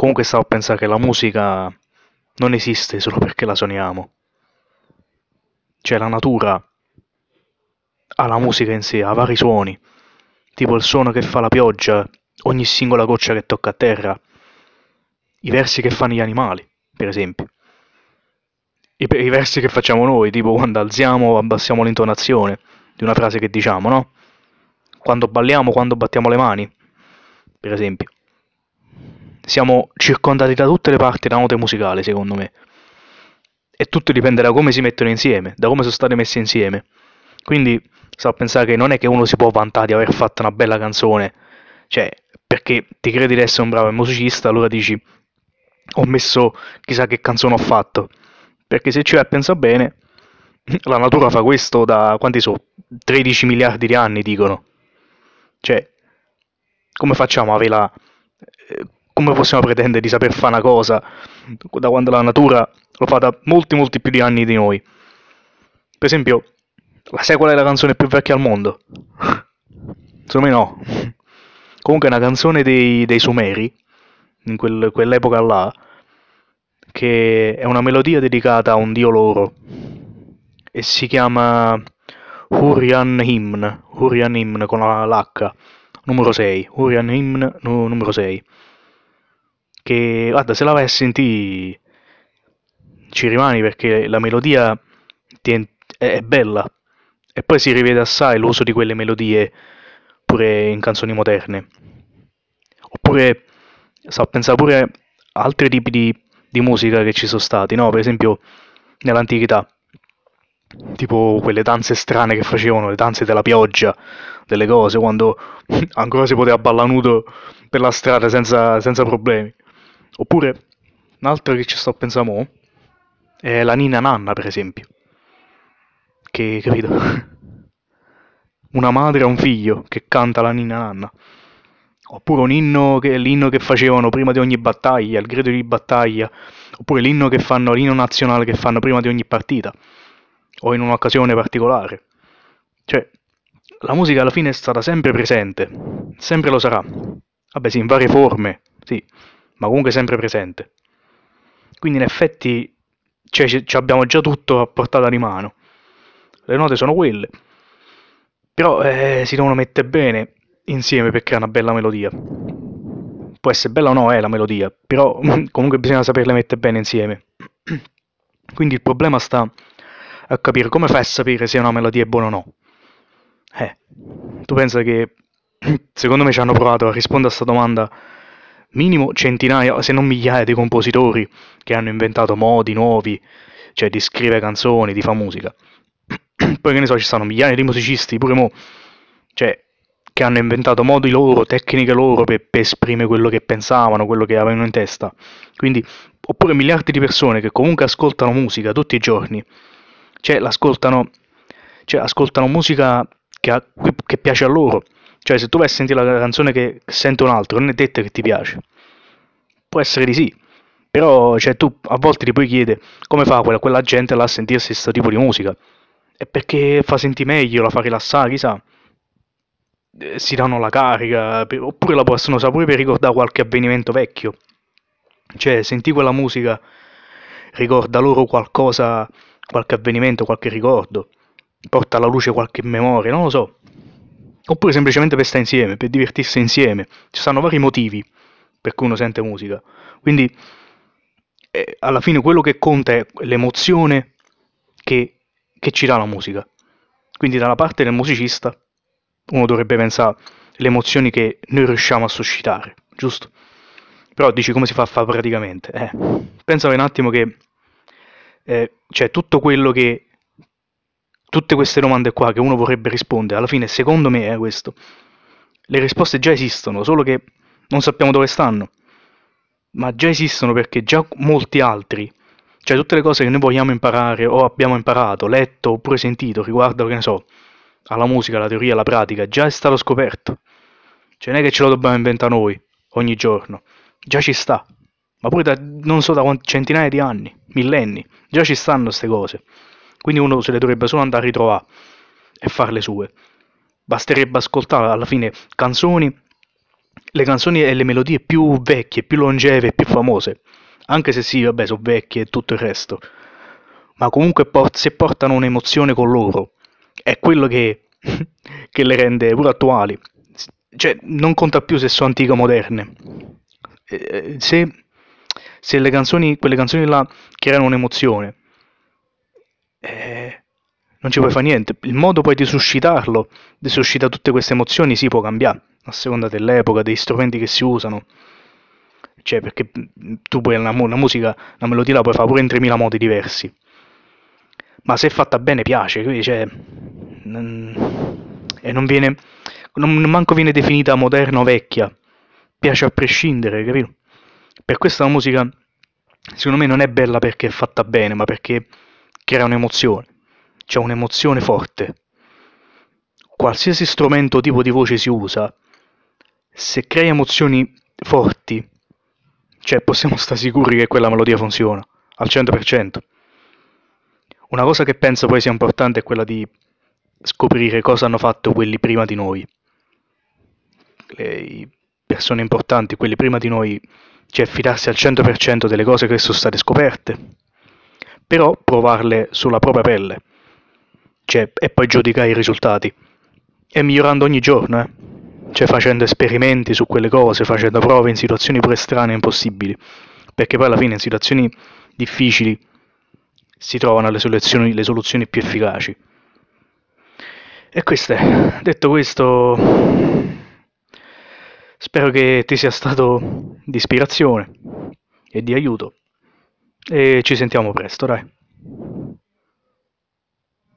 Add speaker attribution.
Speaker 1: comunque stavo a pensare che la musica non esiste solo perché la suoniamo. Cioè la natura ha la musica in sé, ha vari suoni, tipo il suono che fa la pioggia, ogni singola goccia che tocca a terra, i versi che fanno gli animali, per esempio. I, i versi che facciamo noi, tipo quando alziamo o abbassiamo l'intonazione di una frase che diciamo, no? Quando balliamo, quando battiamo le mani, per esempio. Siamo circondati da tutte le parti da note musicali, secondo me. E tutto dipende da come si mettono insieme, da come sono state messe insieme. Quindi sto a pensare che non è che uno si può vantare di aver fatto una bella canzone, cioè, perché ti credi di essere un bravo musicista, allora dici ho messo chissà che canzone ho fatto. Perché se ci vai a pensare bene, la natura fa questo da quanti sono? 13 miliardi di anni, dicono. Cioè, come facciamo a avere la... come possiamo pretendere di saper fare una cosa da quando la natura lo fa da molti molti più di anni di noi? Per esempio, la qual è la canzone più vecchia al mondo? Secondo me no. Comunque è una canzone dei, dei Sumeri, in quel- quell'epoca là, che è una melodia dedicata a un dio loro e si chiama Hurrian Hymn, Hurrian Hymn con la- l'H, numero 6, Hurrian Hymn nu- numero 6. Che guarda, se la vai a sentire ci rimani perché la melodia è, è bella e poi si rivede assai l'uso di quelle melodie pure in canzoni moderne. Oppure sto a pensare pure a altri tipi di, di musica che ci sono stati, no? Per esempio nell'antichità, tipo quelle danze strane che facevano, le danze della pioggia, delle cose, quando ancora si poteva ballare nudo per la strada senza, senza problemi. Oppure un'altra che ci sto a pensare mo' è la Nina Nanna, per esempio. Che, capito? Una madre a un figlio che canta la Nina Nanna. Oppure un inno che, l'inno che facevano prima di ogni battaglia, il grido di battaglia. Oppure l'inno che fanno, l'inno nazionale che fanno prima di ogni partita. O in un'occasione particolare. Cioè, la musica alla fine è stata sempre presente. Sempre lo sarà. Vabbè sì, in varie forme, sì, ma comunque sempre presente. Quindi in effetti cioè, ci ci abbiamo già tutto a portata di mano. Le note sono quelle. Però eh, si devono mettere bene insieme per creare una bella melodia. Può essere bella o no, è la melodia, però comunque bisogna saperle mettere bene insieme. Quindi il problema sta a capire come fai a sapere se una melodia è buona o no. Eh, tu pensa che secondo me ci hanno provato a rispondere a questa domanda minimo centinaia, se non migliaia di compositori che hanno inventato modi nuovi, cioè di scrivere canzoni, di fare musica. Poi che ne so, ci stanno migliaia di musicisti, pure mo, cioè, che hanno inventato modi loro, tecniche loro per, per esprimere quello che pensavano, quello che avevano in testa. Quindi, oppure miliardi di persone che comunque ascoltano musica tutti i giorni, cioè l'ascoltano, cioè ascoltano musica che, che piace a loro. Cioè, se tu vai a sentire la canzone che sente un altro, non è detto che ti piace. Può essere di sì, però cioè, tu a volte ti puoi chiedere come fa quella, quella gente là a sentirsi questo tipo di musica. È perché fa sentire meglio, la fa rilassare, chissà. Eh, Si danno la carica, oppure la possono usare pure per ricordare qualche avvenimento vecchio. Cioè, sentì quella musica, ricorda loro qualcosa, qualche avvenimento, qualche ricordo, porta alla luce qualche memoria, non lo so. Oppure semplicemente per stare insieme, per divertirsi insieme. Ci stanno vari motivi per cui uno sente musica. Quindi, eh, alla fine quello che conta è l'emozione che, che ci dà la musica. Quindi dalla parte del musicista uno dovrebbe pensare alle emozioni che noi riusciamo a suscitare, giusto? Però dici come si fa a fare praticamente? Eh, pensa un attimo che eh, c'è tutto quello che... Tutte queste domande qua che uno vorrebbe rispondere, alla fine secondo me è questo. Le risposte già esistono, solo che non sappiamo dove stanno. Ma già esistono perché già molti altri, cioè tutte le cose che noi vogliamo imparare o abbiamo imparato, letto oppure sentito riguardo, che ne so, alla musica, alla teoria, alla pratica, già è stato scoperto. Cioè non è che ce lo dobbiamo inventare noi ogni giorno, già ci sta. Ma pure da non so da quanti centinaia di anni, millenni, già ci stanno queste cose. Quindi uno se le dovrebbe solo andare a ritrovare e fare le sue. Basterebbe ascoltare alla fine canzoni le canzoni e le melodie più vecchie, più longeve, più famose, anche se sì, vabbè, sono vecchie e tutto il resto, ma comunque por- se portano un'emozione con loro, è quello che, che le rende pure attuali. Cioè, non conta più se sono antiche o moderne. Eh, se, se le canzoni, quelle canzoni là creano un'emozione, eh, non ci puoi fare niente. Il modo poi di suscitarlo, di suscitare tutte queste emozioni, si può cambiare a seconda dell'epoca, degli strumenti che si usano. Cioè, perché tu puoi una, una musica, una melodia la puoi fare pure in 3000 modi diversi. Ma se è fatta bene piace, quindi cioè, e non viene, non manco viene definita moderna o vecchia, piace a prescindere, capito? Per questo la musica, secondo me, non è bella perché è fatta bene, ma perché crea un'emozione, c'è un'emozione forte. Qualsiasi strumento o tipo di voce si usa, se crea emozioni forti, cioè possiamo stare sicuri che quella melodia funziona al 100%. Una cosa che penso poi sia importante è quella di scoprire cosa hanno fatto quelli prima di noi. Le persone importanti, quelli prima di noi, cioè fidarsi al 100% delle cose che sono state scoperte, però provarle sulla propria pelle, cioè, e poi giudicare i risultati. E migliorando ogni giorno, eh? cioè facendo esperimenti su quelle cose, facendo prove in situazioni pure strane e impossibili, perché poi alla fine in situazioni difficili si trovano le soluzioni, le soluzioni più efficaci. E questo è. Detto questo, spero che ti sia stato di ispirazione e di aiuto. E ci sentiamo presto, dai.